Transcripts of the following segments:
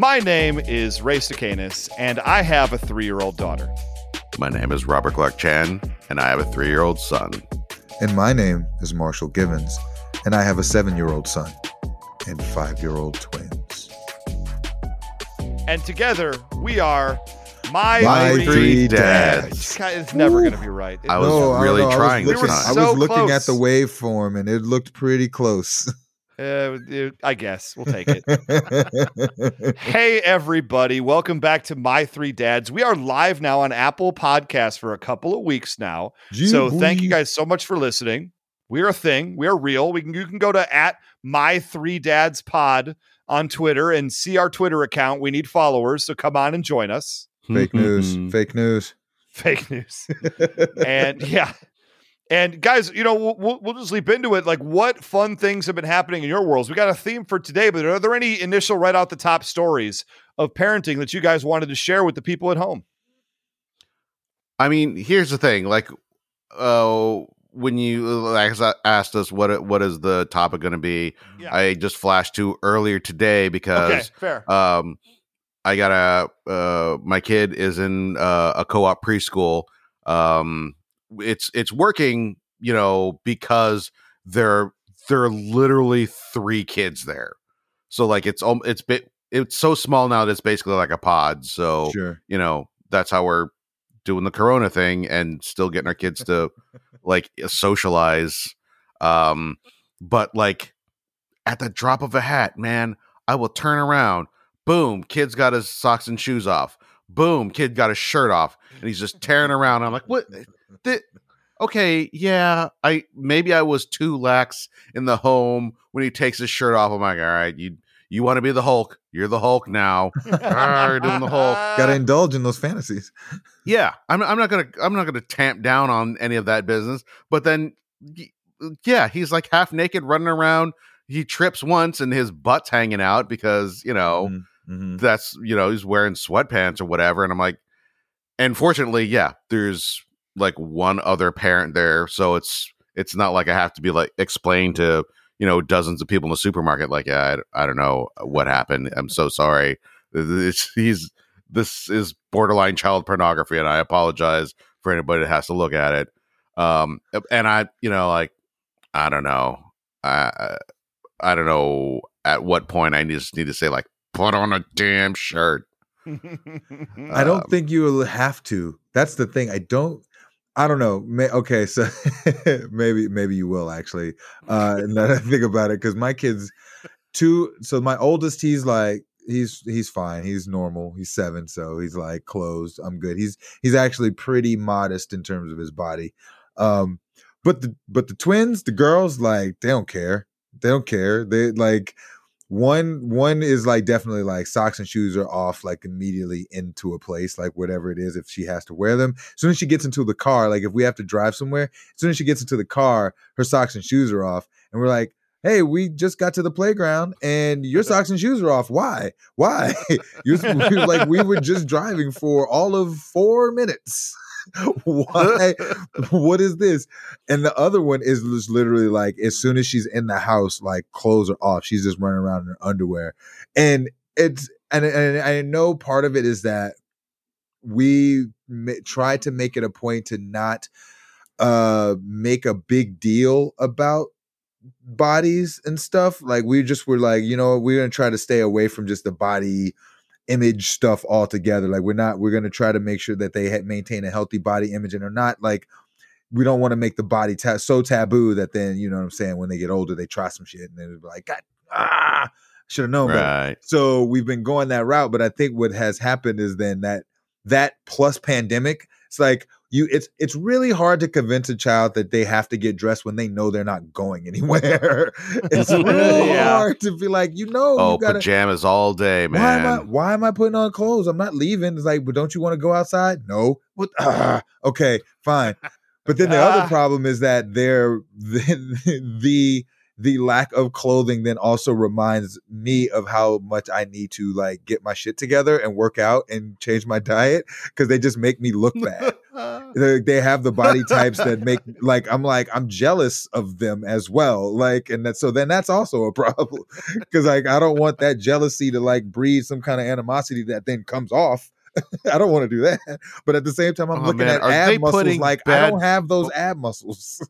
My name is Ray Stacanis, and I have a three year old daughter. My name is Robert Clark Chan, and I have a three year old son. And my name is Marshall Givens, and I have a seven year old son and five year old twins. And together we are my, My three, three dads. God, It's never going to be right. I was No, really don't trying I was We were looking, time. I was looking at the waveform, and it looked pretty close. Uh, I guess we'll take it. hey, everybody. Welcome back to My Three Dads. We are live now on Apple Podcasts for a couple of weeks now. So thank you guys so much for listening. We're a thing. We're real. We can you can go to at my three dads pod on Twitter and see our Twitter account. We need followers, so come on and join us. Fake news. Mm-hmm. Fake news. Fake news. and yeah. And guys, you know, we'll, we'll, just leap into it. Like, what fun things have been happening in your worlds? We got a theme for today, but are there any initial right out the top stories of parenting that you guys wanted to share with the people at home? I mean, here's the thing. Like, uh, when you like asked us what what is the topic going to be, Yeah. I just flashed to earlier today Okay, because fair. um, I got a uh, my kid is in uh, a co-op preschool. Um, it's it's working, you know, because there there are literally three kids there. So like it's um it's bit it's so small now that it's basically like a pod. So Sure. you know that's how we're doing the corona thing and still getting our kids to like socialize um but like at the drop of a hat man i will turn around boom kid's got his socks and shoes off boom kid got his shirt off and he's just tearing around i'm like what the, okay yeah i maybe i was too lax in the home when he takes his shirt off. I'm like all right you you want to be the hulk. You're the hulk now. You're doing the whole- Gotta indulge in those fantasies. yeah i'm, I'm not gonna i'm not gonna tamp down on any of that business but then yeah he's like half naked running around. He trips once and his butt's hanging out because you know Mhm, mhm. that's you know he's wearing sweatpants or whatever and i'm like and fortunately yeah there's like one other parent there so it's it's not like i have to be like explain to you know dozens of people in the supermarket like yeah i, I don't know what happened i'm so sorry it's, he's this is borderline child pornography and i apologize for anybody that has to look at it um and i you know like i don't know i i don't know at what point i just need to say like put on a damn shirt I don't Um, think you will have to. That's the thing. I don't. I don't know. May, okay, so maybe maybe you will actually. Uh, now that I think about it, because my kids, two. So my oldest, he's like he's he's fine. He's normal. He's seven, so he's like closed. I'm good. He's he's actually pretty modest in terms of his body. Um, but the but the twins, the girls, like they don't care. They don't care. They like one one is like definitely like socks and shoes are off like immediately into a place like whatever it is if she has to wear them. As soon as she gets into the car like if we have to drive somewhere as soon as she gets into the car her socks and shoes are off and we're like hey we just got to the playground and your socks and shoes are off. Why? Why? You like we were just driving for all of four minutes why? What is this? And the other one is literally like as soon as she's in the house like clothes are off. She's just running around in her underwear. And it's and, and i know part of it is that we ma- try to make it a point to not uh make a big deal about bodies and stuff. Like we just were like you know we're gonna try to stay away from just the body image stuff altogether. Like we're not we're gonna try to make sure that they ha- maintain a healthy body image and are not like we don't want to make the body ta- so taboo that then you know what i'm saying when they get older they try some shit and they're like god ah should have known better. Right. So we've been going that route but i think what has happened is then that that plus pandemic it's like you it's it's really hard to convince a child that they have to get dressed when they know they're not going anywhere it's really Yeah. hard to be like you know oh you gotta pajamas all day why am I man why am I putting on clothes? I'm not leaving. It's like, but don't you want to go outside? No. What? Ah, okay, fine. But then the other problem is that there the, the the lack of clothing then also reminds me of how much I need to like get my shit together and work out and change my diet because they just make me look bad. they, they have the body types that make like I'm like I'm jealous of them as well. Like, and that so then that's also a problem because like I don't want that jealousy to like breed some kind of animosity that then comes off. I don't want to do that. But at the same time, I'm Oh, looking man, at are ab muscles like I don't have those oh ab muscles.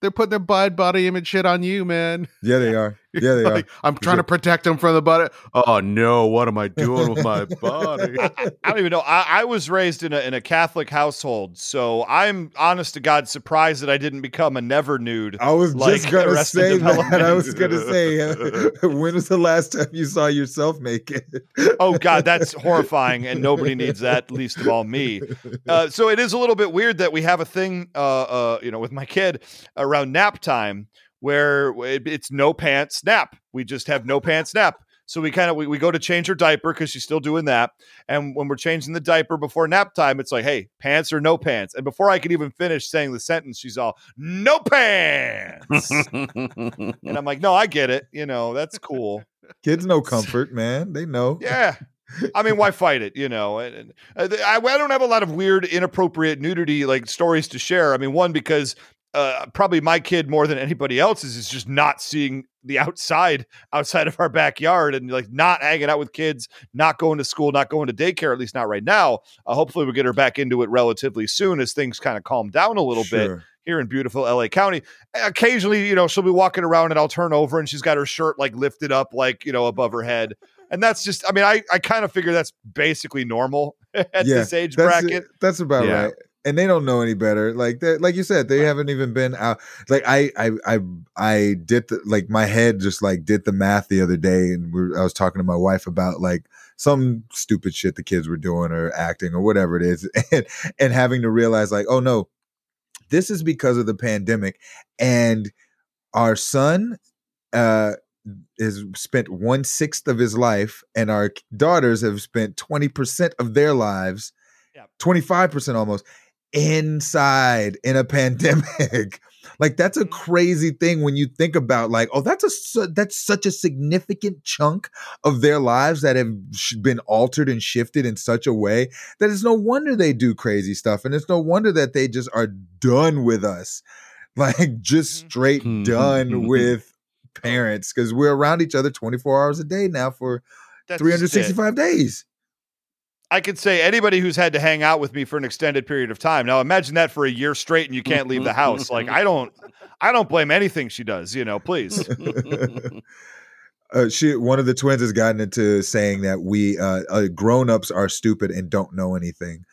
They're putting their bad body image shit on you, man. yeah, they are. Yeah, they are. I'm trying to protect them from the body. Oh no, what am I doing with my body? I, I don't even know. I, I was raised in a in a Catholic household, so I'm honest to God surprised that I didn't become a never nude. I was like just gonna say that. I was gonna say, uh, when was the last time you saw yourself naked? Oh God, that's horrifying, and nobody needs that, least of all me. Uh, so it is a little bit weird that we have a thing, uh, uh, you know, with my kid around nap time where it's no pants nap. We just have no pants nap. So we kind of we, we go to change her diaper because she's still doing that. And when we're changing the diaper before nap time, it's like, hey, pants or no pants. And before I could even finish saying the sentence, she's all, no pants. and I'm like, no, I get it. You know, that's cool. Kids know comfort, man. They know. Yeah. I mean, why fight it? You know, and, and, uh, I, I don't have a lot of weird, inappropriate nudity like stories to share. I mean, one because uh, probably my kid more than anybody else's is just not seeing the outside outside of our backyard and like not hanging out with kids, not going to school, not going to daycare. At least not right now. Uh, hopefully, we'll get her back into it relatively soon as things kind of calm down a little bit here in beautiful LA County. Occasionally, you know, she'll be walking around and I'll turn over and she's got her shirt like lifted up, like, you know, above her head. And that's just, I mean, I, I kind of figure that's basically normal at Yeah, this age That's bracket. that's about Yeah. right. And they don't know any better. Like that, like you said, they haven't even been out. Like I, I, I, I did the like my head just like did the math the other day, and we I was talking to my wife about like some stupid shit the kids were doing or acting or whatever it is, and and having to realize like, oh no, this is because of the pandemic, and our son, uh, has spent one sixth of his life, and our daughters have spent twenty percent of their lives, Yep. twenty five percent almost, inside in a pandemic. like that's a Mhm. crazy thing when you think about like, oh, that's a that's such a significant chunk of their lives that have been altered and shifted in such a way that it's no wonder they do crazy stuff, and it's no wonder that they just are done with us, like just Mhm. straight done with parents because we're around each other 24 hours a day now for That's just it. 365 days. I could say anybody who's had to hang out with me for an extended period of time. Now imagine that for a year straight and you can't leave the house. Like I don't, I don't blame anything she does, you know, please. uh, she one of the twins has gotten into saying that we uh, uh, grown-ups are stupid and don't know anything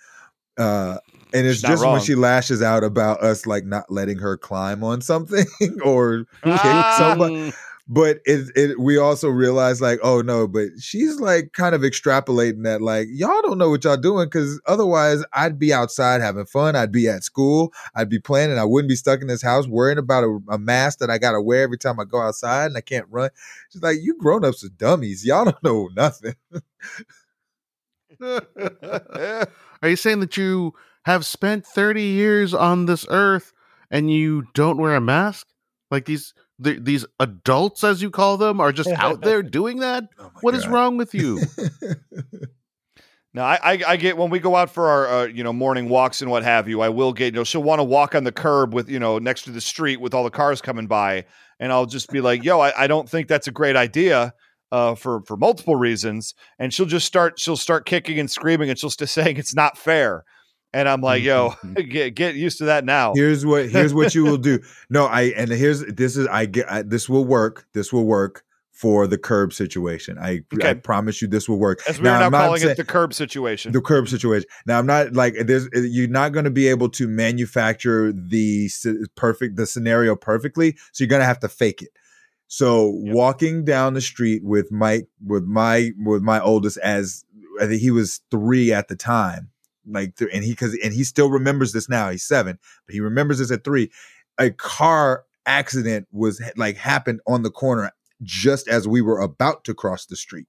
uh and it's She's not just when she lashes out about us like not letting her climb on something or kick somebody but it, it we also realize like oh no but she's like kind of extrapolating that like y'all don't know what y'all doing because otherwise i'd be outside having fun i'd be at school i'd be playing and i wouldn't be stuck in this house worrying about a, a mask that i gotta wear every time i go outside and i can't run. She's like you grown-ups are dummies. Y'all don't know nothing. Are you saying that you have spent 30 years on this earth and you don't wear a mask? Like these th- these adults as you call them are just out there doing that? oh my What is God. wrong with you? Now, I, I, I get when we go out for our, uh, you know, morning walks and what have you. I will get, you know, she'll want to walk on the curb with, you know, next to the street with all the cars coming by, and I'll just be like, "Yo, I, I don't think that's a great idea." Uh, for for multiple reasons, and she'll just start she'll start kicking and screaming, and she'll just saying it's not fair, and I'm like, "Yo, mm-hmm, mm-hmm. get get used to that now." here's what here's what you will do no i and here's this is i get I, this will work this will work for the curb situation i i promise you this will work As we are now I'm not calling saying- it the curb situation. the curb situation. Now I'm not like there's eh, you're not going to be able to manufacture the perfect the scenario perfectly, so you're going to have to fake it. So Yep. walking down the street with Mike with my with my oldest as I think he was 3 at the time. Like th- and he cuz and he still remembers this now. He's 7, but he remembers this at 3. A car accident was like happened on the corner just as we were about to cross the street.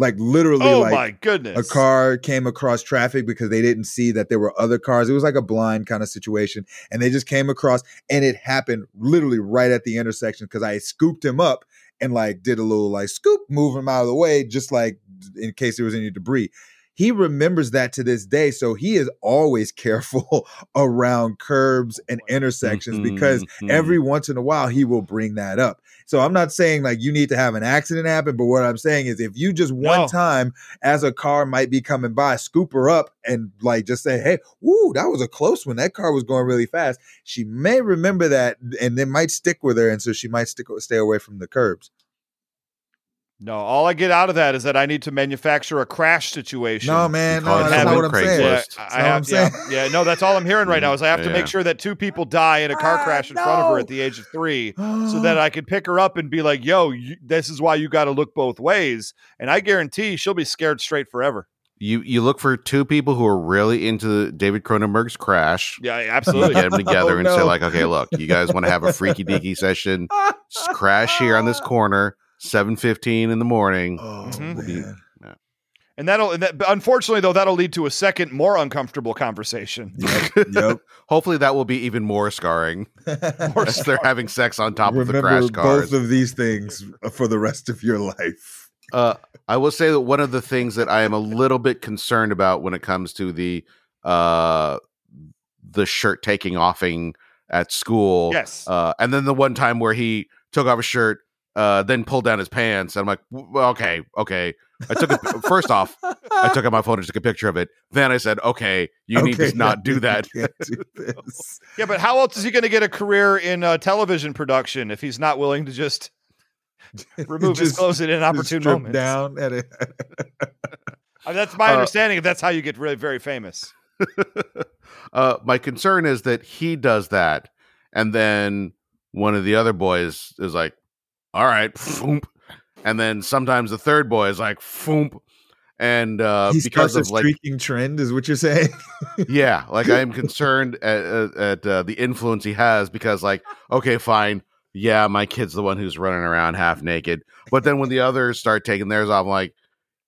Like literally oh like my goodness! a car came across traffic because they didn't see that there were other cars. It was like a blind kind of situation. And they just came across and it happened literally right at the intersection because I scooped him up and like did a little like scoop, move him out of the way, just like in case there was any debris. He remembers that to this day. So he is always careful around curbs and intersections mm-hmm, because mm-hmm. every once in a while he will bring that up. So I'm not saying like you need to have an accident happen, but what I'm saying is if you just one no. time as a car might be coming by, scoop her up and like just say, hey, woo, that was a close one. That car was going really fast. She may remember that and it might stick with her. And so she might stick stay away from the curbs. No, all I get out of that is that I need to manufacture a crash situation. No, man, no, that's not what I'm saying. Yeah, I have, yeah, yeah, no, that's all I'm hearing right now is I have to make sure that two people die in a car ah, crash in no. front of her at the age of three, so that I can pick her up and be like, "Yo, you, this is why you got to look both ways." And I guarantee she'll be scared straight forever. You you look for two people who are really into David Cronenberg's Crash. Yeah, absolutely. Get them together oh, and no. say like, okay, look, you guys want to have a freaky deaky session? Crash here on this corner seven fifteen in the morning. Oh mm-hmm. man. And that'll, and that, unfortunately, though, that'll lead to a second, more uncomfortable conversation. Yep. yep. Hopefully, that will be even more scarring. more as they're having sex on top Remember of the crash cars. Both of these things for the rest of your life. Uh, I will say that one of the things that I am a little bit concerned about when it comes to the uh, the shirt taking offing at school. Yes. Uh, and then the one time where he took off his shirt uh, then pulled down his pants. And I'm like, well, okay, okay. I took a, first off, I took out my phone and took a picture of it. Then I said, okay, you okay, need to not do that. Do yeah, but how else is he going to get a career in uh, television production if he's not willing to just remove just, his clothes at inopportune moments? Down at it. I mean, that's my uh, understanding. If that's how you get really very famous. uh, my concern is that he does that, and then one of the other boys is like, all right, foomp. and then sometimes the third boy is like foomp. And uh, he because of like streaking trend, is what you're saying? yeah, like I am concerned at, at, at uh, the influence he has because, like, okay, fine, yeah, my kid's the one who's running around half naked, but then when the others start taking theirs off, I'm like,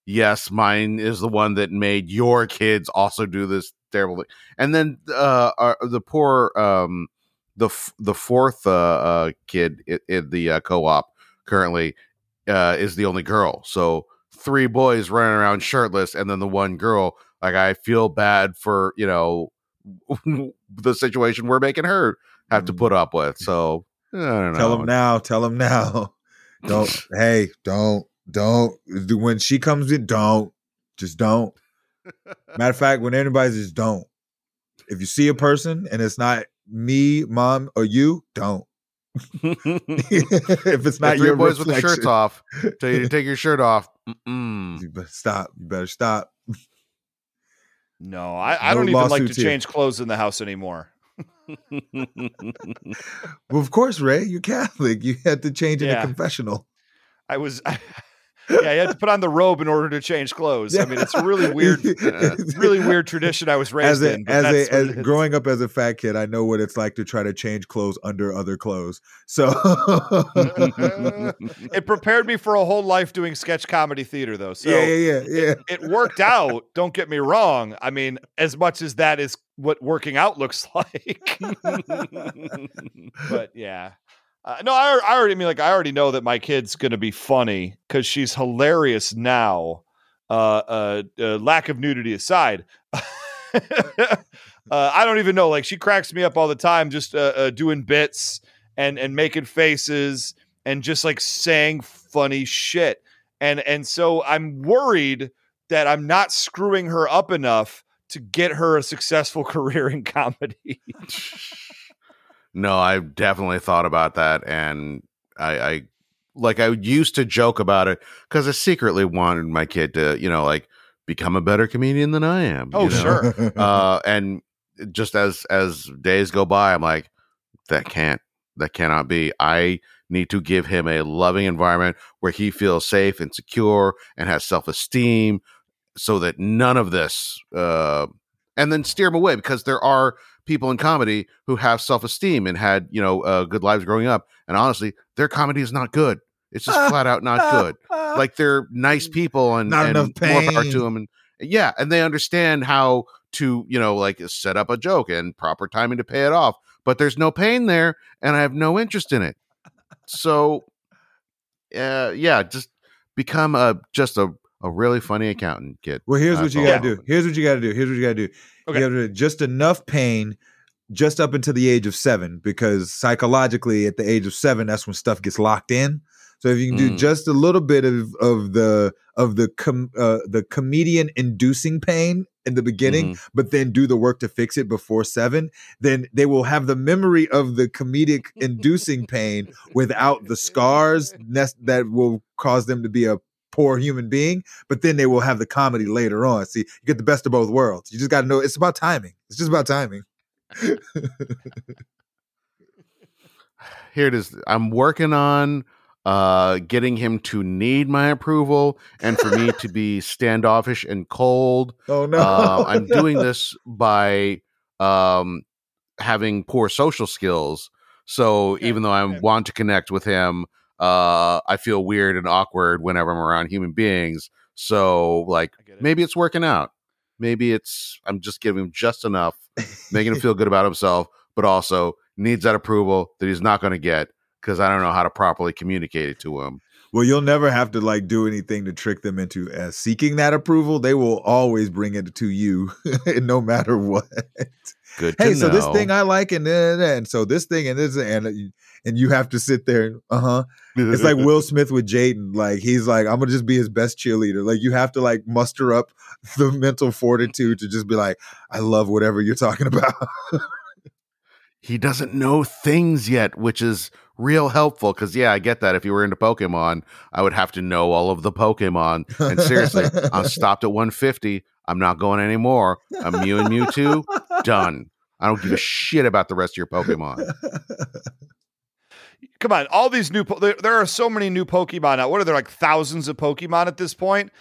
yes, mine is the one that made your kids also do this terrible thing. And then uh, our, the poor um, the f- the fourth uh, uh, kid in, in the uh, co-op currently uh, is the only girl. So three boys running around shirtless, and then the one girl. Like I feel bad for you know the situation we're making her have to mm. put up with. So Tell him now. Tell him now. Don't. hey, don't. Don't. When she comes in, don't. Just don't. Matter of fact, when anybody's just don't. If you see a person and it's not me, mom, or you, don't. if it's not your boys reflection. with the shirts off, tell you to take your shirt off. Mm-mm. You stop. You better stop. No, I, I no don't even like to here. change clothes in the house anymore. well, of course, Ray, you're Catholic. You had to change in a confessional. I was. I, yeah, you had to put on the robe in order to change clothes. I mean, it's a really weird, uh, really weird tradition I was raised as a, in. As a, as growing up as a fat kid, I know what it's like to try to change clothes under other clothes. So it prepared me for a whole life doing sketch comedy theater, though. So yeah, yeah, yeah. yeah. It, it worked out. Don't get me wrong. I mean, as much as that is what working out looks like. but yeah. Uh, no, I, I already I mean like I already know that my kid's gonna be funny because she's hilarious now. Uh, uh, uh, lack of nudity aside, uh, I don't even know. Like she cracks me up all the time, just uh, uh, doing bits and and making faces and just like saying funny shit. And and so I'm worried that I'm not screwing her up enough to get her a successful career in comedy. No, I've definitely thought about that, and I, I like I used to joke about it because I secretly wanted my kid to, you know, like become a better comedian than I am. Oh, you know? sure. uh, and just as as days go by, I'm like, that can't, that cannot be. I need to give him a loving environment where he feels safe and secure and has self esteem, so that none of this, uh, and then steer him away because there are people in comedy who have self esteem and had you know uh, good lives growing up. And honestly, their comedy is not good. It's just flat out not good. Like they're nice people and, not and enough pain. more to them. And yeah, and they understand how to you know like set up a joke and proper timing to pay it off. But there's no pain there, and I have no interest in it. So, uh, yeah, just become a just a a really funny accountant kid. Well, here's That's what you got to do. Here's what you got to do. Here's what you got to do. Okay. You have to just enough pain just up until the age of seven, because psychologically, at the age of seven, that's when stuff gets locked in. So if you can do Mm. just a little bit of of the of the com, uh, the comedian inducing pain in the beginning, Mhm. but then do the work to fix it before seven, then they will have the memory of the comedic inducing pain without the scars nes- that will cause them to be a poor human being, but then they will have the comedy later on. See, you get the best of both worlds. You just got to know it's about timing. It's just about timing. Here it is. I'm working on uh getting him to need my approval and for me to be standoffish and cold Oh no. uh, I'm doing this by um, having poor social skills. So Yeah, even though I yeah. want to connect with him, uh, I feel weird and awkward whenever I'm around human beings. So like it. maybe it's working out. Maybe it's I'm just giving him just enough, making him feel good about himself, but also needs that approval that he's not going to get because I don't know how to properly communicate it to him. Well, you'll never have to like do anything to trick them into uh, seeking that approval. They will always bring it to you, no matter what. Good. Hey, so this thing I like, and then and so this thing and this and uh, and you have to sit there. Uh huh. It's like Will Smith with Jaden. Like he's like, I'm gonna just be his best cheerleader. Like you have to like muster up the mental fortitude to just be like, I love whatever you're talking about. he doesn't know things yet, which is real helpful. Because yeah, I get that. If you were into Pokemon, I would have to know all of the Pokemon. And seriously, I'm stopped at 150. I'm not going anymore. I'm Mew and Mewtwo. Done. I don't give a shit about the rest of your Pokemon. Come on, all these new po- there, there are so many new Pokemon out. What are there like thousands of Pokemon at this point?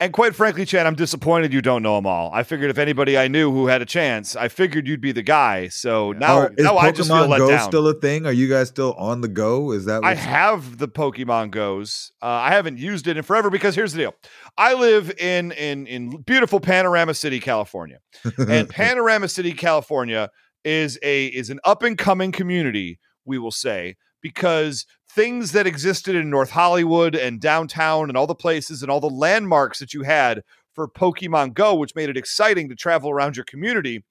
And quite frankly, Chan, I'm disappointed you don't know them all. I figured if anybody I knew who had a chance, I figured you'd be the guy. So now, now I just feel Pokemon let Go down. still a thing? Are you guys still on the go? Is that I have the Pokemon Goes. Uh, I haven't used it in forever because here's the deal: I live in in in beautiful Panorama City, California, and Panorama City, California is a is an up and coming community, we will say, because things that existed in North Hollywood and downtown and all the places and all the landmarks that you had for Pokemon Go, which made it exciting to travel around your community,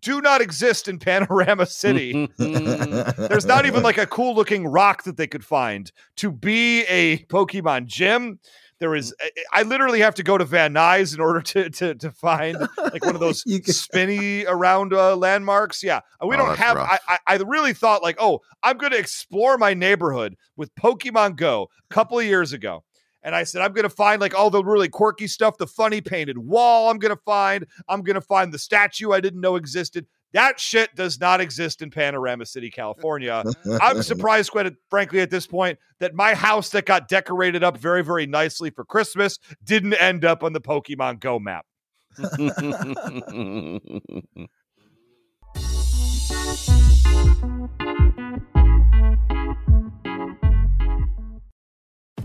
do not exist in Panorama City. There's not even like a cool looking rock that they could find to be a Pokemon gym. There is, I- I literally have to go to Van Nuys in order to to, to find like one of those You can- spinny around uh, landmarks. Yeah, we Oh, don't have. I, I I really thought like, oh, I'm going to explore my neighborhood with Pokemon Go a couple of years ago. And I said, I'm going to find like all the really quirky stuff, the funny painted wall I'm going to find. I'm going to find the statue I didn't know existed. That shit does not exist in Panorama City, California. I'm surprised, quite frankly, at this point, that my house that got decorated up very, very nicely for Christmas didn't end up on the Pokemon Go map.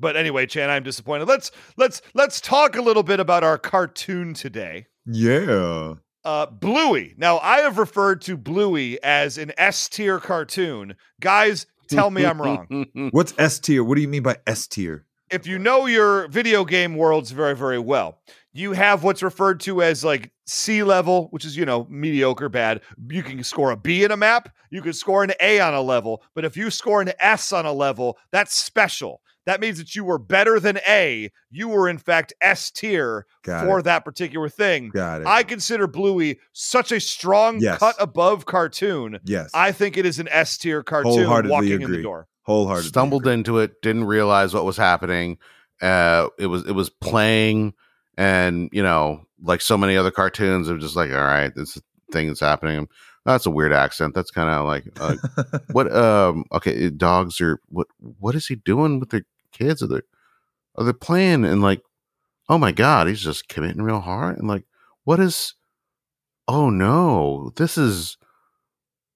But anyway, Chan, I'm disappointed. Let's let's let's talk a little bit about our cartoon today. yeah. Uh, Bluey. Now, I have referred to Bluey as an S tier cartoon. Guys, tell me I'm wrong. What's S tier? What do you mean by S tier? if you know your video game worlds very, very well, you have what's referred to as like C level, which is, you know, mediocre, bad. You can score a B in a map, you can score an A on a level, but if you score an S on a level, that's special. That means that you were better than A. You were, in fact, S tier for it. that particular thing. Got it. I consider Bluey such a strong Yes. cut above cartoon. yes. I think it is an S tier cartoon Wholeheartedly walking in agree. the door. wholeheartedly Stumbled agree. into it, didn't realize what was happening. Uh, it was it was playing, and you know, like so many other cartoons, it was just like, all right, this thing that's happening. That's a weird accent. That's kind of like uh, what? Um, okay, dogs are what? What is he doing with their kids? Are they are they playing? And like, oh my god, he's just committing real hard. And like, what is? Oh no, this is.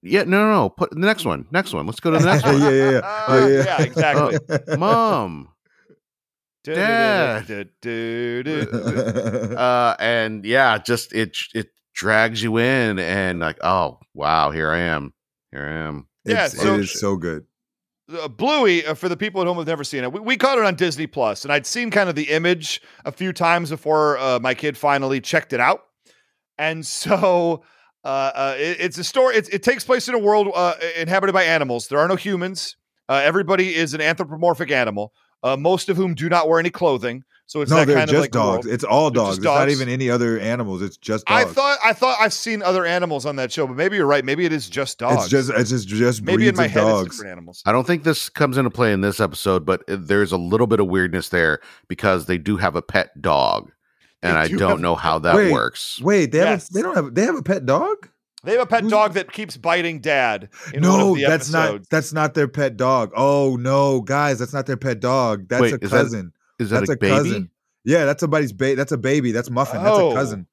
Yeah, no, no, no. Put the next one. Next one. Let's go to the next one. yeah, yeah, yeah. Uh, Oh, yeah. yeah, exactly. Mom. Dad. Uh and yeah just it it drags you in and like oh wow here i am here i am Yeah, It's- so- it is so good. uh, Bluey, uh, for the people at home who've never seen it, we, we caught it on Disney Plus, and I'd seen kind of the image a few times before uh, my kid finally checked it out. And so uh, uh, it- it's a story. It, it takes place in a world uh, inhabited by animals. There are no humans. Uh, everybody is an anthropomorphic animal, uh, most of whom do not wear any clothing. So it's no, that they're kind just of like dogs. world. It's all They're dogs. not even any other animals. It's just I dogs. thought I thought I've seen other animals on that show, but maybe you're right. Maybe it is just dogs. it's just it's just just maybe in my of head it's different animals. i don't think this comes into play in this episode but there's a little bit of weirdness there because they do have a pet dog and They i do don't have know how that Wait, works Wait, they have Yes. a, they don't have they have a pet dog? They have a pet Who's- dog that keeps biting dad. In one no, of the that's not that's not their pet dog. Oh no, guys, that's not their pet dog. That's Wait, a is that cousin. Is that that's a, a, baby cousin. Yeah, that's somebody's baby. That's a baby. That's Muffin. That's Oh. a cousin.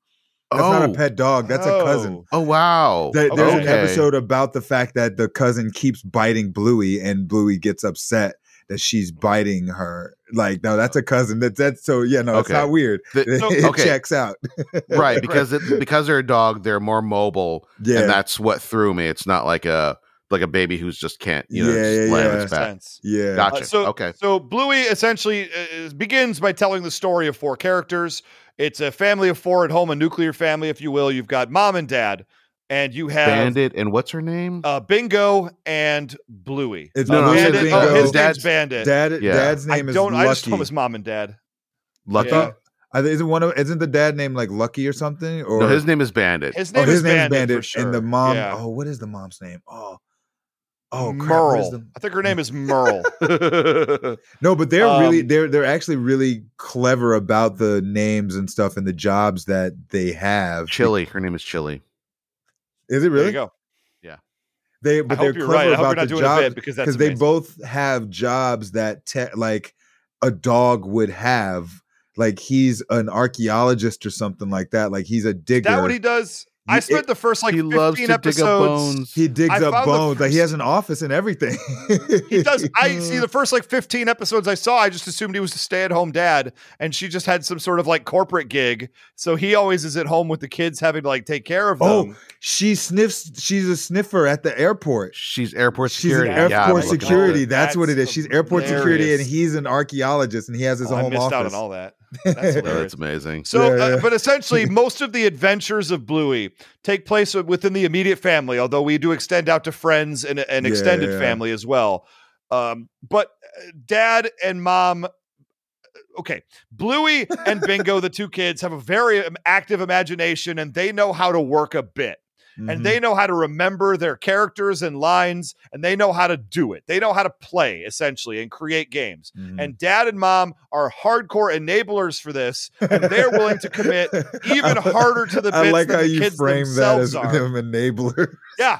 That's not a Oh. pet dog. That's a cousin. Oh. oh wow There- there's an episode about the fact that the cousin keeps biting Bluey, and Bluey gets upset that she's biting her. Like, no, that's a cousin. That that's so yeah, no, it's not weird. The- it okay. checks out. right because it, because they're a dog they're more mobile Yeah, and that's what threw me it's not like a like a baby who's just can't you know Yeah, just yeah, lay on yeah. its Makes back sense. yeah. Gotcha. Uh, so, Okay. So Bluey essentially uh, begins by telling the story of four characters. It's a family of four at home, a nuclear family, if you will. You've got mom and dad, and you have bandit and what's her name uh, Bingo and Bluey. It's No, no, Bluey and Bandit, Bingo. oh, his His name's dad's- Bandit. Dad, Yeah. dad's name is don't. Lucky. I just know him as mom and dad. lucky Yeah. I isn't one of isn't the dad name like Lucky or something? Or no his name is bandit His oh, name his is name's Bandit, Bandit, for sure. and the mom. Yeah. Oh, what is the mom's name? Oh, oh, crap, Merle. the- I think her name is Merle. No, but they're really Um, they're they're actually really clever about the names and stuff and the jobs that they have. Chilli her name is Chilli Is it There you really? go. Yeah. They I but hope they're you're clever right. I hope about you're not the doing a jobs bit because because they both have jobs that te- like a dog would have. Like he's an archaeologist or something like that. Like he's a Is digger. that what he does? I Ye- spent the first like he 15 loves to dig up episodes. bones He digs I up found the bones. Like he has an office and everything. He does. I see the first like 15 episodes I saw. I just assumed he was a stay at home dad, and she just had some sort of like corporate gig. So he always is at home with the kids, having to like take care of Oh, them. she sniffs. She's a sniffer at the airport. she's airport She's security an airport looking at security. it. That's, what it is. She's airport security, and he's an archaeologist, and he has his Oh, I own missed office. out on all that. That's hilarious. that's amazing So, Yeah, uh, but essentially, most of the adventures of Bluey take place within the immediate family, although we do extend out to friends and an extended yeah. family as well. Um, but uh, dad and mom, uh, okay, Bluey and Bingo, the two kids, have a very um, active imagination and they know how to work a bit Mhm. and they know how to remember their characters and lines and they know how to do it. They know how to play essentially and create games. Mhm. And dad and mom are hardcore enablers for this, and they're willing to commit even harder to the I bits like than how the you kids frame that as are. an enabler. Yeah.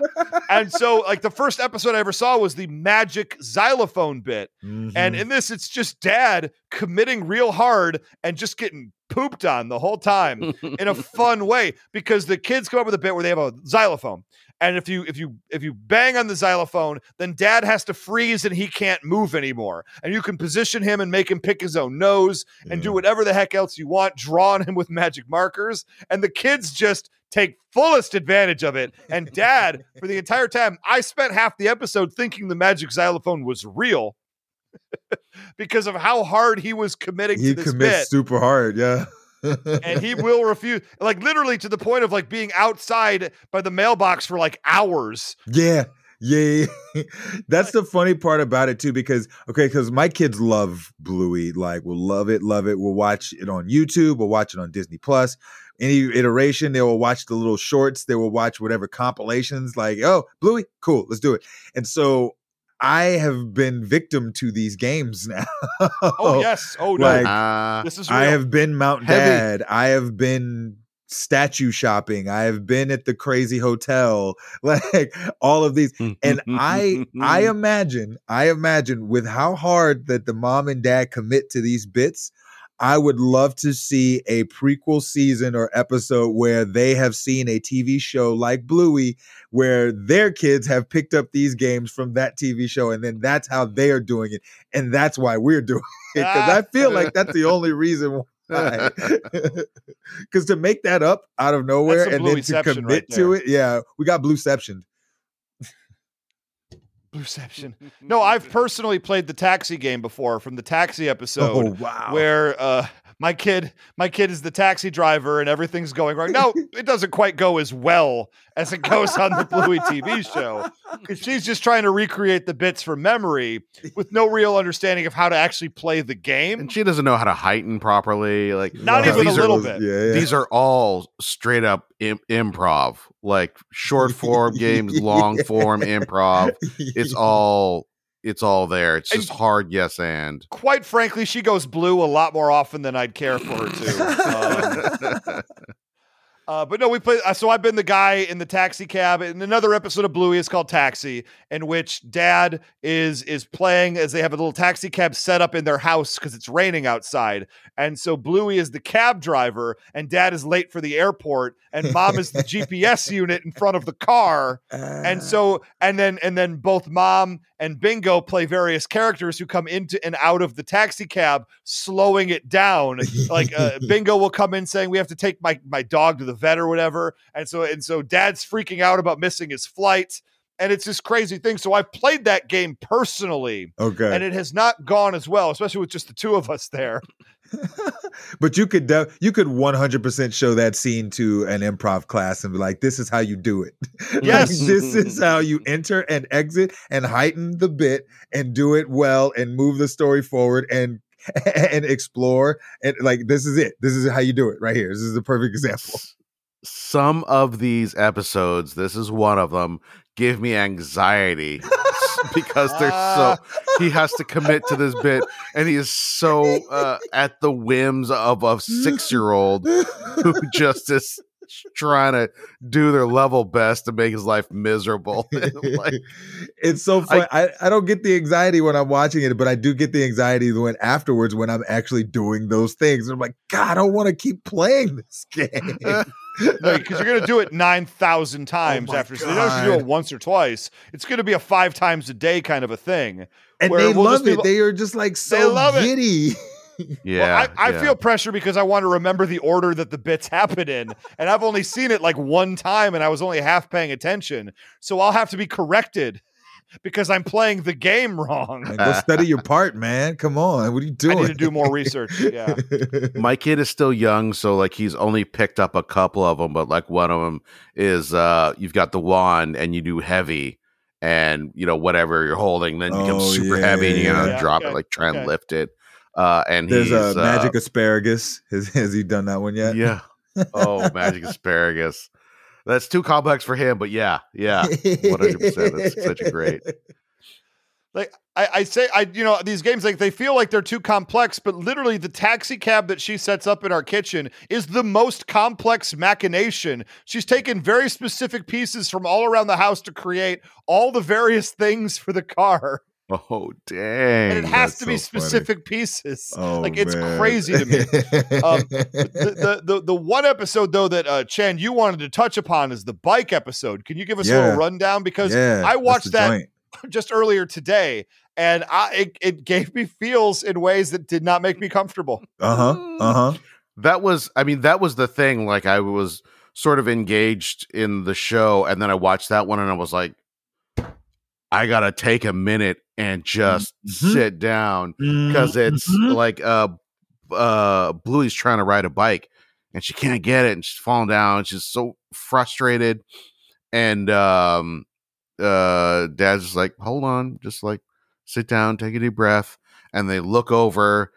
And so, like, the first episode I ever saw was the magic xylophone bit. And Mhm. in this, it's just dad committing real hard and just getting pooped on the whole time in a fun way because the kids come up with a bit where they have a xylophone. And if you if you if you bang on the xylophone, then dad has to freeze and he can't move anymore. And you can position him and make him pick his own nose and do whatever the heck else you want, draw on him with magic markers. And the kids just take fullest advantage of it. And dad, for the entire time, I spent half the episode thinking the magic xylophone was real because of how hard he was committing he to this commits bit. super hard. Yeah. and he will refuse, like literally to the point of like being outside by the mailbox for like hours. Yeah. Yeah, that's the funny part about it too, because okay, because my kids love Bluey, like will love it, love it. We'll watch it on YouTube, we'll watch it on Disney Plus. Any iteration, they will watch the little shorts, they will watch whatever compilations, like, oh, Bluey, cool, let's do it. And so I have been victim to these games now. Oh, yes. Oh no. Like, Uh, this is real. I have been Mount Heavy. Dad. I have been statue shopping. I have been at the crazy hotel, like all of these. And I I imagine, I imagine with how hard that the mom and dad commit to these bits, I would love to see a prequel season or episode where they have seen a TV show like Bluey, where their kids have picked up these games from that TV show, and then that's how they are doing it, and that's why we're doing it. Because I feel like that's the only reason why. Because to make that up out of nowhere and then to commit right to it, yeah, we got Blueception. Blueception. No, I've personally played the taxi game before from the taxi episode. Oh, wow. Where uh, my kid, my kid is the taxi driver and everything's going wrong. No, it doesn't quite go as well as it goes on the Bluey TV show because she's just trying to recreate the bits from memory with no real understanding of how to actually play the game. And she doesn't know how to heighten properly. Like not even a little are, bit. Yeah, yeah. These are all straight up Im- improv, like short form games, long form improv. It's all it's all there. It's just and hard yes and. Quite frankly, she goes blue a lot more often than I'd care for her to. Um, uh, but no, we play. Uh, so I've been the guy in the taxi cab. In another episode of Bluey is called Taxi, in which Dad is is playing as they have a little taxi cab set up in their house because it's raining outside, and so Bluey is the cab driver, and Dad is late for the airport, and Mom is the GPS unit in front of the car, uh. and so and then and then both Mom and Bingo play various characters who come into and out of the taxi cab, slowing it down. like uh, Bingo will come in saying, "We have to take my my dog to the vet or whatever," and so and so Dad's freaking out about missing his flight. And it's this crazy thing. So I've played that game personally. Oh, okay. And it has not gone as well, especially with just the two of us there. but you could de- you could 100% show that scene to an improv class and be like this is how you do it yes like, this is how you enter and exit and heighten the bit and do it well and move the story forward and and explore and like this is it this is how you do it right here this is the perfect example some of these episodes this is one of them give me anxiety because they're so he has to commit to this bit and he is so uh, at the whims of a six year old who just is trying to do their level best to make his life miserable. like, it's so fun. I, I, I, don't get the anxiety when I'm watching it, but I do get the anxiety when afterwards when I'm actually doing those things. I'm like, God, I don't want to keep playing this game because you're going to do it 9,000 times oh after. So you don't have do it once or twice. It's going to be a five times a day kind of a thing. And they we'll love it. Be, they are just like so giddy. Yeah, well, I, I yeah. feel pressure because I want to remember the order that the bits happen in, and I've only seen it like one time, and I was only half paying attention, so I'll have to be corrected because I'm playing the game wrong. go study your part, man. Come on. What are you doing? I need to do more research. Yeah. My kid is still young, so like he's only picked up a couple of them, but like one of them is uh you've got the wand and you do heavy and you know whatever you're holding then oh, becomes super yeah, heavy and you gotta yeah, drop okay, it like try okay. and lift it. Uh and there's a magic uh, asparagus. Has, has he done that one yet? Yeah. Oh, magic asparagus. That's too complex for him, but yeah, yeah, one hundred percent. That's such a great. Like I, I, say, I you know these games like they feel like they're too complex, but literally the taxi cab that she sets up in our kitchen is the most complex machination. She's taken very specific pieces from all around the house to create all the various things for the car. Oh dang! And it has to be specific funny. pieces. Oh, like it's man. crazy to me. um, the, the, the the one episode though that uh, Chan you wanted to touch upon is the bike episode. Can you give us yeah. a little rundown because yeah, I watched that joint. just earlier today, and I it, it gave me feels in ways that did not make me comfortable. Uh huh. Uh huh. That was, I mean, that was the thing. Like I was sort of engaged in the show, and then I watched that one, and I was like, I gotta take a minute and just mm-hmm. sit down because it's mm-hmm. like uh uh Bluey's trying to ride a bike and she can't get it and she's falling down. She's so frustrated. And um uh dad's just like, hold on, just like sit down, take a deep breath. And they look over.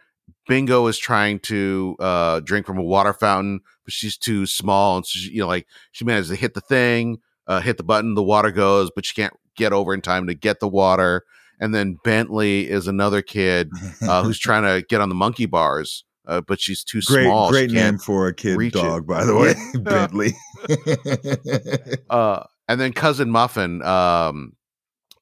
Bingo is trying to uh drink from a water fountain, but she's too small. And so she, you know, like she manages to hit the thing, uh, hit the button, the water goes, but she can't get over in time to get the water. And then Bentley is another kid uh, who's trying to get on the monkey bars uh, but she's too great, small. Great name for a kid dog, it. by the way, Bentley. uh, and then cousin Muffin, um,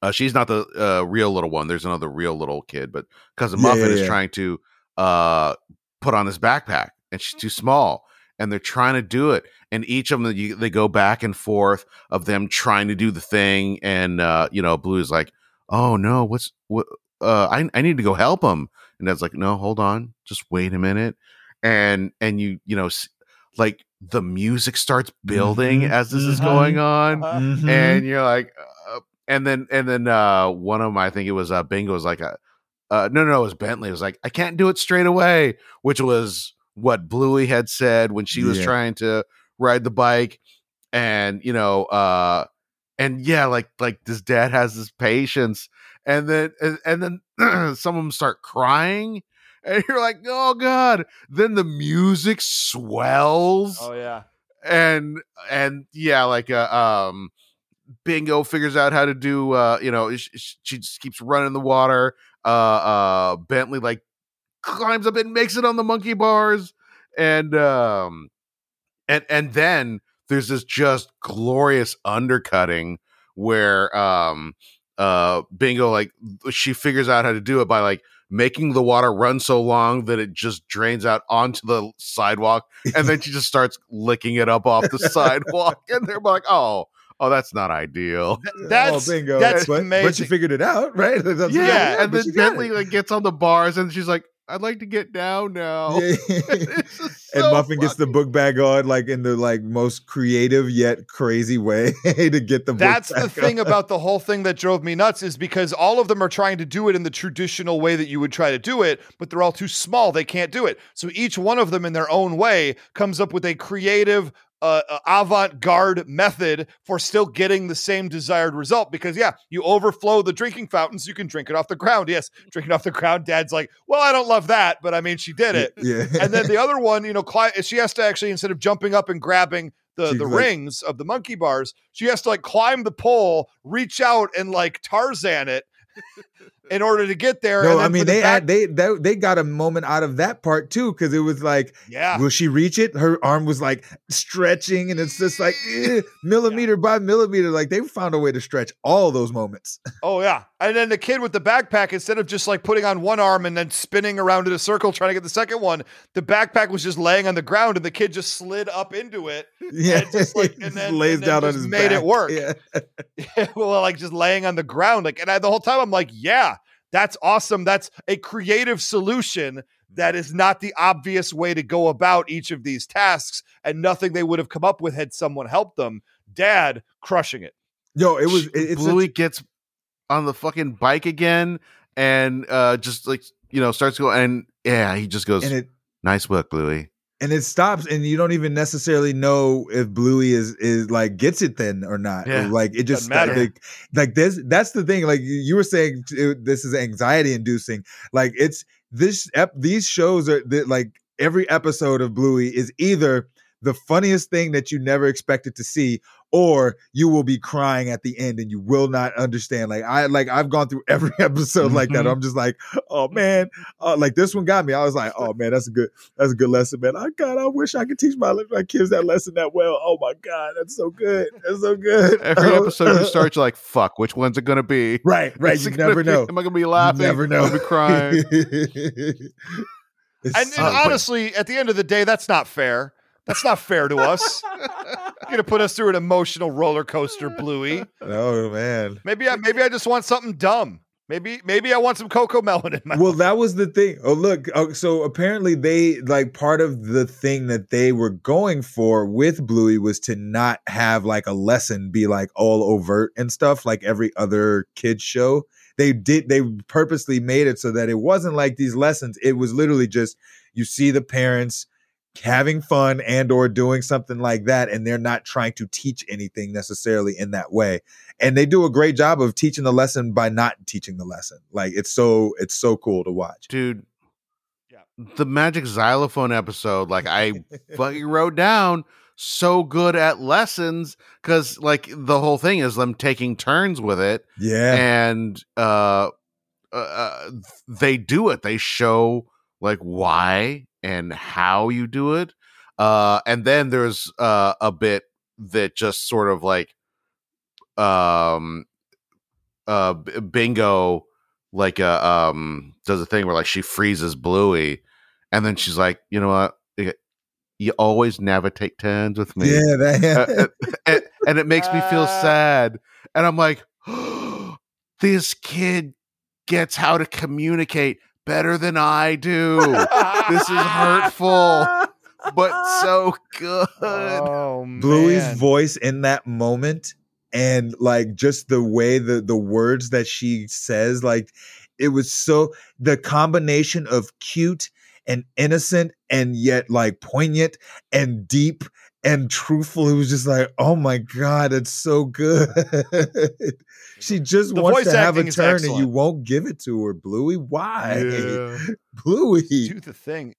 uh, she's not the uh, real little one. There's another real little kid, but cousin Yeah, Muffin yeah, is trying to uh, put on this backpack, and she's too small. And they're trying to do it, and each of them you, they go back and forth of them trying to do the thing, and uh, you know, Blue is like, "Oh no, what's what? Uh, I I need to go help him," and Dad's like, "No, hold on, just wait a minute," and and you you know, like the music starts building Mhm, as this is mhm. going on. Mhm. and you're like, uh, and then and then uh, one of them, I think it was uh, Bingo, was like, a, uh, no, no, it was Bentley. It was like, I can't do it straight away, which was what Bluey had said when she was Yeah. trying to ride the bike, and you know, uh, and yeah, like like this dad has this patience, and then and, and then some of them start crying. And you're like, oh god! Then the music swells Oh yeah. and and yeah like uh, um bingo figures out how to do uh you know sh- sh- she just keeps running the water uh uh bentley like climbs up and makes it on the monkey bars and um and and then there's this just glorious undercutting where um uh bingo like she figures out how to do it by like making the water run so long that it just drains out onto the sidewalk and then she just starts licking it up off the sidewalk and they're like oh oh that's not ideal That's- oh, bingo. that's but, But she figured it out, right? That's- Yeah, and then bentley like gets on the bars and she's like i'd like to get down now Yeah. Just and so Muffin gets the book bag on like in the like most creative yet crazy way to get the book That's the thing on. about the whole thing that drove me nuts is because all of them are trying to do it in the traditional way that you would try to do it, but they're all too small. They can't do it. So each one of them, in their own way, comes up with a creative, uh, uh, avant-garde method for still getting the same desired result. Because yeah, you overflow the drinking fountains, you can drink it off the ground. Yes, drinking off the ground. Dad's like, well, I don't love that, but I mean, she did it. Yeah. and then the other one, you know, she has to actually instead of jumping up and grabbing the She's the like- rings of the monkey bars, she has to like climb the pole, reach out and like Tarzan it in order to get there. no, and I mean the they they, they they got a moment out of that part too because it was like, yeah. will she reach it? Her arm was like stretching, and it's just like eh, millimeter by millimeter. Like they found a way to stretch all those moments. Oh yeah. And then the kid with the backpack, instead of just like putting on one arm and then spinning around in a circle trying to get the second one, the backpack was just laying on the ground and the kid just slid up into it. Yeah, it's just like- and then- lays and then down on his made it back. work. Yeah. well, like just laying on the ground. Like, and I, the whole time I'm like, yeah, that's awesome. That's a creative solution that is not the obvious way to go about each of these tasks and nothing they would have come up with had someone helped them. Dad crushing it. Yo, it was it, it's such- Bluey gets on the fucking bike again and uh just like you know starts going and yeah he just goes and it nice work Bluey and it stops and you don't even necessarily know if bluey is is like gets it then or not Yeah. like it just like, like this that's the thing like you- were saying t- this is anxiety inducing like it's this ep- these shows are that like every episode of bluey is either the funniest thing that you never expected to see or you will be crying at the end and you will not understand. Like i like i've gone through every episode like that. Mhm. i'm just like oh man. Uh, like this one got me. I was like oh man that's a good that's a good lesson man. I god i wish i could teach my, my kids that lesson that well. Oh my god that's so good. That's so good. Every episode you start you're like fuck which one's it gonna be? Right right. Is you never be- know. am I gonna be laughing? you never know I'll be crying? And, and honestly, at the end of the day, that's not fair. That's not fair to us. You're gonna put us through an emotional roller coaster, Bluey. oh man Maybe I maybe I just want something dumb. Maybe maybe I want some Cocomelon in my well that was the thing oh look oh, so apparently they like part of the thing that they were going for with bluey was to not have like a lesson be like all overt and stuff like every other kids show they did they purposely made it so that it wasn't like these lessons it was literally just you see the parents having fun and or doing something like that and they're not trying to teach anything necessarily in that way. And they do a great job of teaching the lesson by not teaching the lesson. Like it's so it's so cool to watch. Dude Yeah. the magic xylophone episode like i fucking wrote down so good at lessons because like the whole thing is them taking turns with it yeah. and uh, uh, uh they do it. They show like why and how you do it. Uh, and then there's uh, a bit that just sort of like um uh bingo like uh um does a thing where like she freezes bluey and then she's like you know what? You always never take turns with me. Yeah, that, uh, and, and it makes me feel sad and i'm like this kid gets how to communicate better than i do. This is hurtful but so good. Oh, Bluey's voice in that moment and like just the way the the words that she says like it was so the combination of cute and innocent and yet like poignant and deep and truthful it was just like oh my god it's so good she just The wants to have a turn and you won't give it to her bluey why Yeah. bluey do the thing.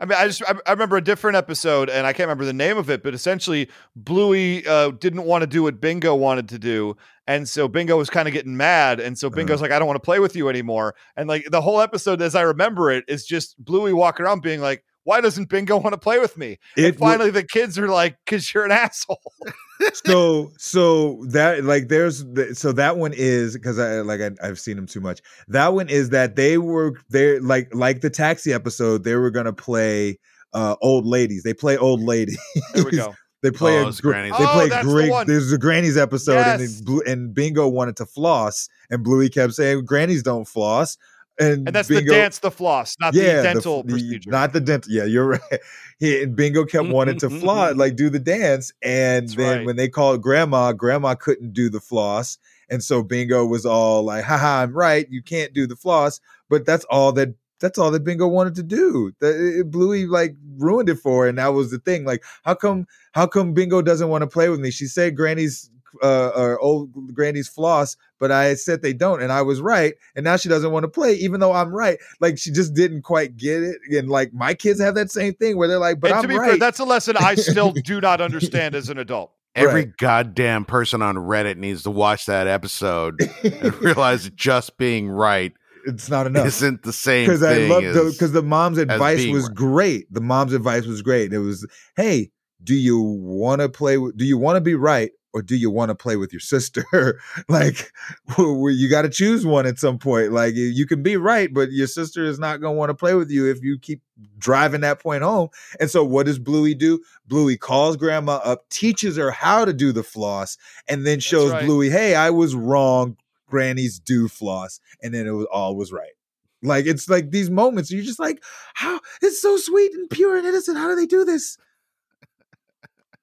I mean, I just I, I remember a different episode, and I can't remember the name of it, but essentially, Bluey uh, didn't want to do what Bingo wanted to do, and so Bingo was kind of getting mad, and so Bingo's Uh-huh. like, "I don't want to play with you anymore." And like the whole episode, as I remember it, is just Bluey walking around being like, "Why doesn't Bingo want to play with me?" It and wa- finally, the kids are like, "Cause you're an asshole." so so that like there's the, so that one is because I like I, I've seen them too much. That one is that they were they like like the taxi episode. They were gonna play uh old ladies. They play old ladies. There we go. They play Oh, a it's gr- Granny's. They Oh, play that's the great. one. There's a Granny's episode, and Yes. then Blue, and Bingo wanted to floss, and Bluey kept saying Grannies don't floss, and And that's Bingo, the dance, the floss, not yeah, the dental the- procedure. not the dental. Yeah, you're right. He, and Bingo kept wanting to floss, like do the dance, and That's then right. when they called Grandma, Grandma couldn't do the floss, and so Bingo was all like, "Haha, I'm right. You can't do the floss." But that's all that. That's all that Bingo wanted to do. That Bluey like ruined it for, her, and that was the thing. Like, how come? How come Bingo doesn't want to play with me? She said Granny's uh, or old Granny's floss, but I said they don't, and I was right. And now she doesn't want to play, even though I'm right. Like she just didn't quite get it. And like my kids have that same thing where they're like, "But and I'm to be right." fair, that's a lesson I still do not understand as an adult. Every Right. goddamn person on Reddit needs to watch that episode and realize just being right it's not enough. isn't the same Because I love the because the mom's advice was right. great. The mom's advice was great. It was, "Hey, do you want to play? with Do you want to be right?" Or do you want to play with your sister? like, well, you got to choose one at some point. Like, you- can be right, but your sister is not going to want to play with you if you keep driving that point home. And so, what does Bluey do? Bluey calls grandma up, teaches her how to do the floss, and then shows right. Bluey, hey, I was wrong. Grannies do floss. And then it was all was right. Like, it's like these moments, you're just like, how? It's so sweet and pure and innocent. How do they do this?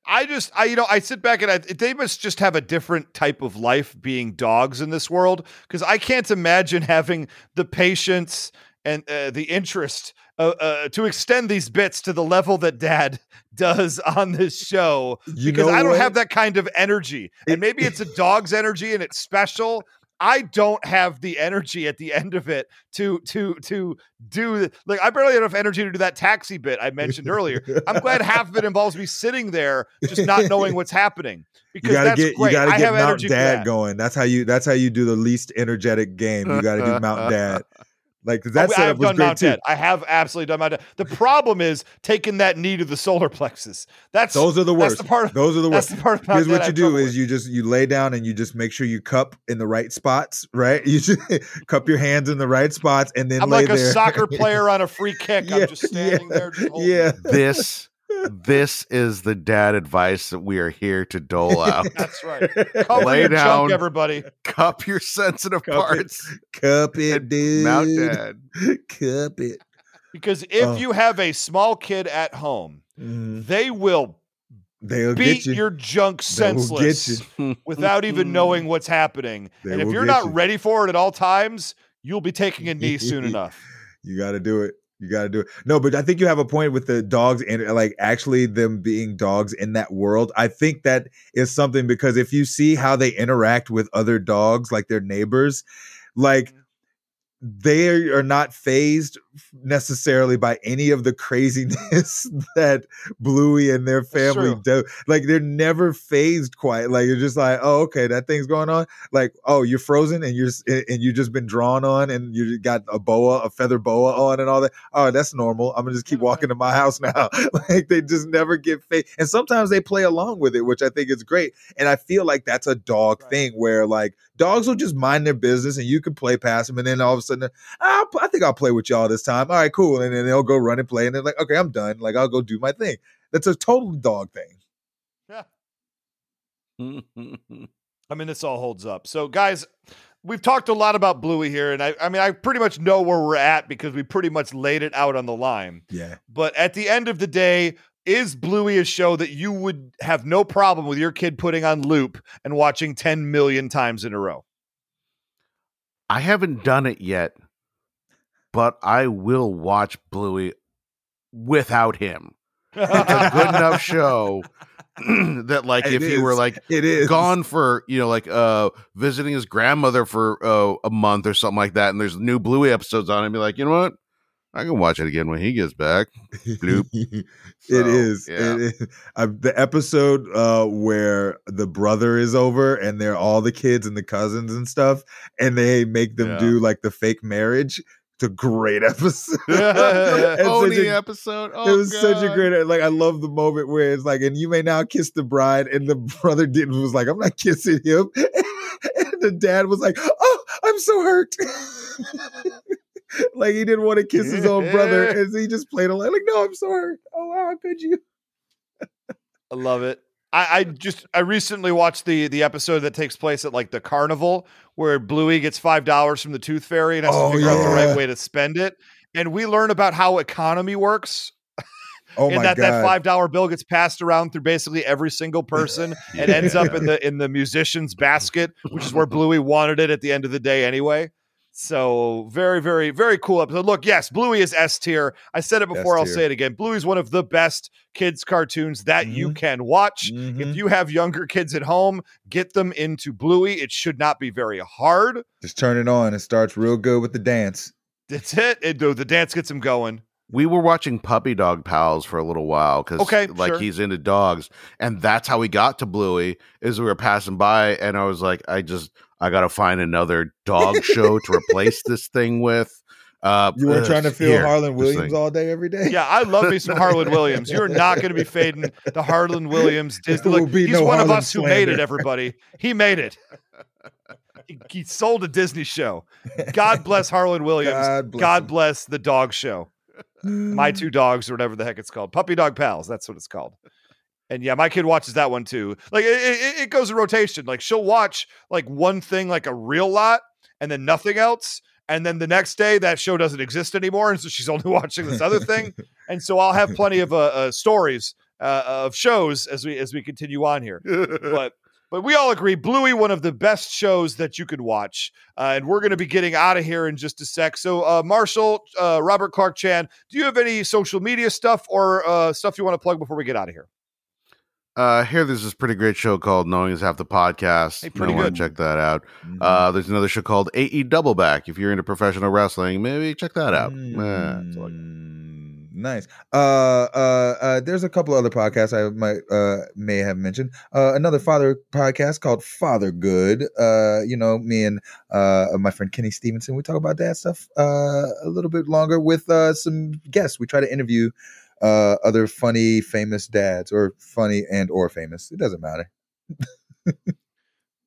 I just, I, you know, I sit back and I, they must just have a different type of life being dogs in this world because I can't imagine having the patience and uh, the interest uh, uh, to extend these bits to the level that Dad does on this show You because I don't what? have that kind of energy. It- and maybe it's a dog's energy and it's special. I don't have the energy at the end of it to to to do like I barely have enough energy to do that taxi bit I mentioned earlier. I'm glad half of it involves me sitting there just not knowing what's happening You because gotta that's get great. you gotta I get have Mount Dad that. going. That's how you that's how you do the least energetic game. You gotta do Mount Dad. Like 'cause that Oh, I setup have was done great Mount too. Dad. I have absolutely done Mount Dad. The problem is taking that knee to the solar plexus. That's Those are the that's worst. the part. Of, Those are the that's worst. the part. Of Here's Dad what I you have do is with. you just you lay down and you just make sure you cup in the right spots, right? You just cup your hands in the right spots and then I'm lay like a there. soccer player on a free kick. I'm just standing yeah, there. Just yeah. this this is the dad advice that we are here to dole out. That's right. Cover Lay your down. junk, everybody. Cup your sensitive Cup it. parts. Cup it, dude. Mount Dad. Cup it. Because if Oh. you have a small kid at home, Mhm. they will They'll beat get you. your junk They will get senseless you. without even knowing what's happening. They and if you're not you. ready for it at all times, you'll be taking a knee soon enough. You got to do it. You got to do it. No, but I think you have a point with the dogs and uh, like actually them being dogs in that world. I think that is something because if you see how they interact with other dogs, like their neighbors, like mm-hmm. they are not phased necessarily by any of the craziness that Bluey and their family do. Like they're never phased quite. Like you're just like, oh, okay, that thing's going on. Like, oh, you're frozen and you're and you just been drawn on and you got a boa, a feather boa on and all that. Oh, that's normal. I'm gonna just keep mm-hmm. walking to my house now. like they just never get phased. And sometimes they play along with it, which I think is great. And I feel like that's a dog right. thing where like dogs will just mind their business and you can play past them and then all of a sudden i think i'll play with y'all this time all right cool and then they'll go run and play and they're like okay i'm done like i'll go do my thing. That's a total dog thing. Yeah. I mean this all holds up. So guys we've talked a lot about bluey here and I, I mean i pretty much know where we're at because we pretty much laid it out on the line. Yeah. But at the end of the day is Bluey a show that you would have no problem with your kid putting on loop and watching 10 million times in a row? I haven't done it yet, but I will watch Bluey without him. It's a good enough show that like it if is. he were like it is gone for you know like uh visiting his grandmother for uh, a month or something like that and there's new bluey episodes on it and be like you know what I can watch it again when he gets back. Bloop. so, it is. Yeah. It is. Uh, the episode uh, where the brother is over and they're all the kids and the cousins and stuff, and they make them yeah. do like the fake marriage. A great episode. Only a, episode. Oh, it was God. such a great. Like I love the moment where it's like, and you may now kiss the bride, and the brother didn't was like, I'm not kissing him, and the dad was like, Oh, I'm so hurt like he didn't want to kiss his own brother, and he just played along. Like, no, I'm sorry. Oh wow, how could you? I love it. I, I, just I recently watched the the episode that takes place at like the carnival where Bluey gets five dollars from the Tooth Fairy and has oh, to figure yeah. out the right way to spend it, and we learn about how economy works. Oh and that God. that five dollar bill gets passed around through basically every single person and ends up in the in the musician's basket, which is where Bluey wanted it at the end of the day anyway. So very, very, very cool episode. Look, yes, Bluey is S tier. I said it before. S-tier. I'll say it again. Bluey is one of the best kids cartoons that mm-hmm. you can watch. Mm-hmm. If you have younger kids at home, get them into Bluey. It should not be very hard. Just turn it on. It starts real good with the dance. That's it. it the dance gets them going. We were watching Puppy Dog Pals for a little while because, okay, like, sure. he's into dogs, and that's how we got to Bluey. Is we were passing by, and I was like, I just I got to find another dog show to replace this thing with. Uh, you were trying to feel here, Harlan Williams all day, every day. Yeah, I love me some Harlan Williams. You're not going to be fading the Harlan Williams Disney. Look, he's no one Harlan of us slander. who made it. Everybody, he made it. He, he, sold a Disney show. God bless Harlan Williams. God bless, God bless the dog show. My two dogs, or whatever the heck it's called, puppy dog pals. That's what it's called. And yeah, my kid watches that one too. Like it, it, it, goes in rotation. Like she'll watch like one thing like a real lot and then nothing else. And then the next day that show doesn't exist anymore. And so she's only watching this other thing. and so I'll have plenty of uh, uh, stories uh, of shows as we as we continue on here. but but we all agree Bluey, one of the best shows that you could watch. Uh, and we're going to be getting out of here in just a sec. So, uh, Marshall, uh, Robert Clark Chan, do you have any social media stuff or uh, stuff you want to plug before we get out of here? Uh, here there's this pretty great show called Knowing Is Half the Podcast. Hey, pretty good. Check that out. Mm-hmm. Uh, there's another show called AE Double Back. If you're into professional wrestling, maybe check that out. Mm-hmm. nice. Uh, uh, uh, there's a couple other podcasts I might uh may have mentioned. Uh, another father podcast called Father Good. Uh, you know, me and uh my friend Kenny Stevenson. We talk about that stuff uh a little bit longer with uh some guests. We try to interview uh, other funny famous dads or funny and or famous. It doesn't matter.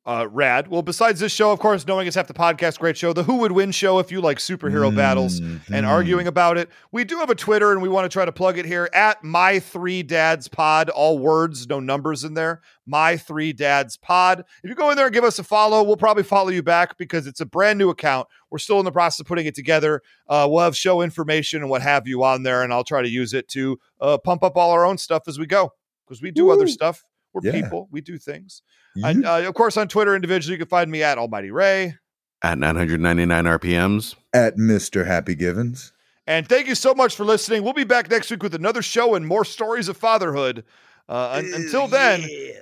uh, rad. Well, besides this show, of course, knowing it's half the podcast, great show. The Who Would Win show, if you like superhero mm-hmm. battles and arguing about it. We do have a Twitter, and we want to try to plug it here at My Three Dads Pod. All words, no numbers in there. My Three Dads Pod. If you go in there and give us a follow, we'll probably follow you back because it's a brand new account. We're still in the process of putting it together. Uh, we'll have show information and what have you on there, and I'll try to use it to uh, pump up all our own stuff as we go because we do Woo. other stuff. We're yeah. people. We do things. And uh, of course, on Twitter individually, you can find me at Almighty Ray. At 999 RPMs. At Mr. Happy Givens. And thank you so much for listening. We'll be back next week with another show and more stories of fatherhood. Uh, un- until then, yeah.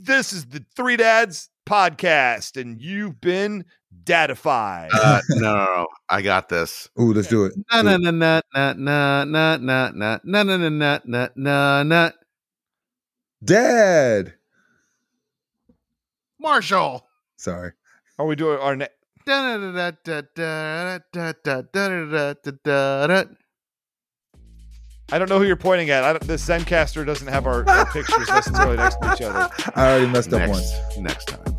this is the Three Dads podcast, and you've been dadified. Uh, no, no, no, I got this. Ooh, let's do it. Na na na na na na na na na na na na na na na. Dad. Marshall. Sorry. Are we doing our next? I don't know who you're pointing at. I don't, the Zencastr doesn't have our, our pictures necessarily next to each other. I already messed up next, once. Next time.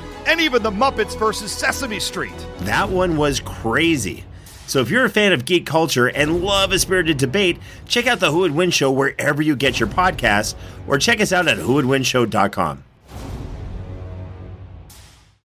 and even the Muppets versus Sesame Street. That one was crazy. So if you're a fan of geek culture and love a spirited debate, check out the Who Would Win show wherever you get your podcasts, or check us out at whowouldwinshow.com.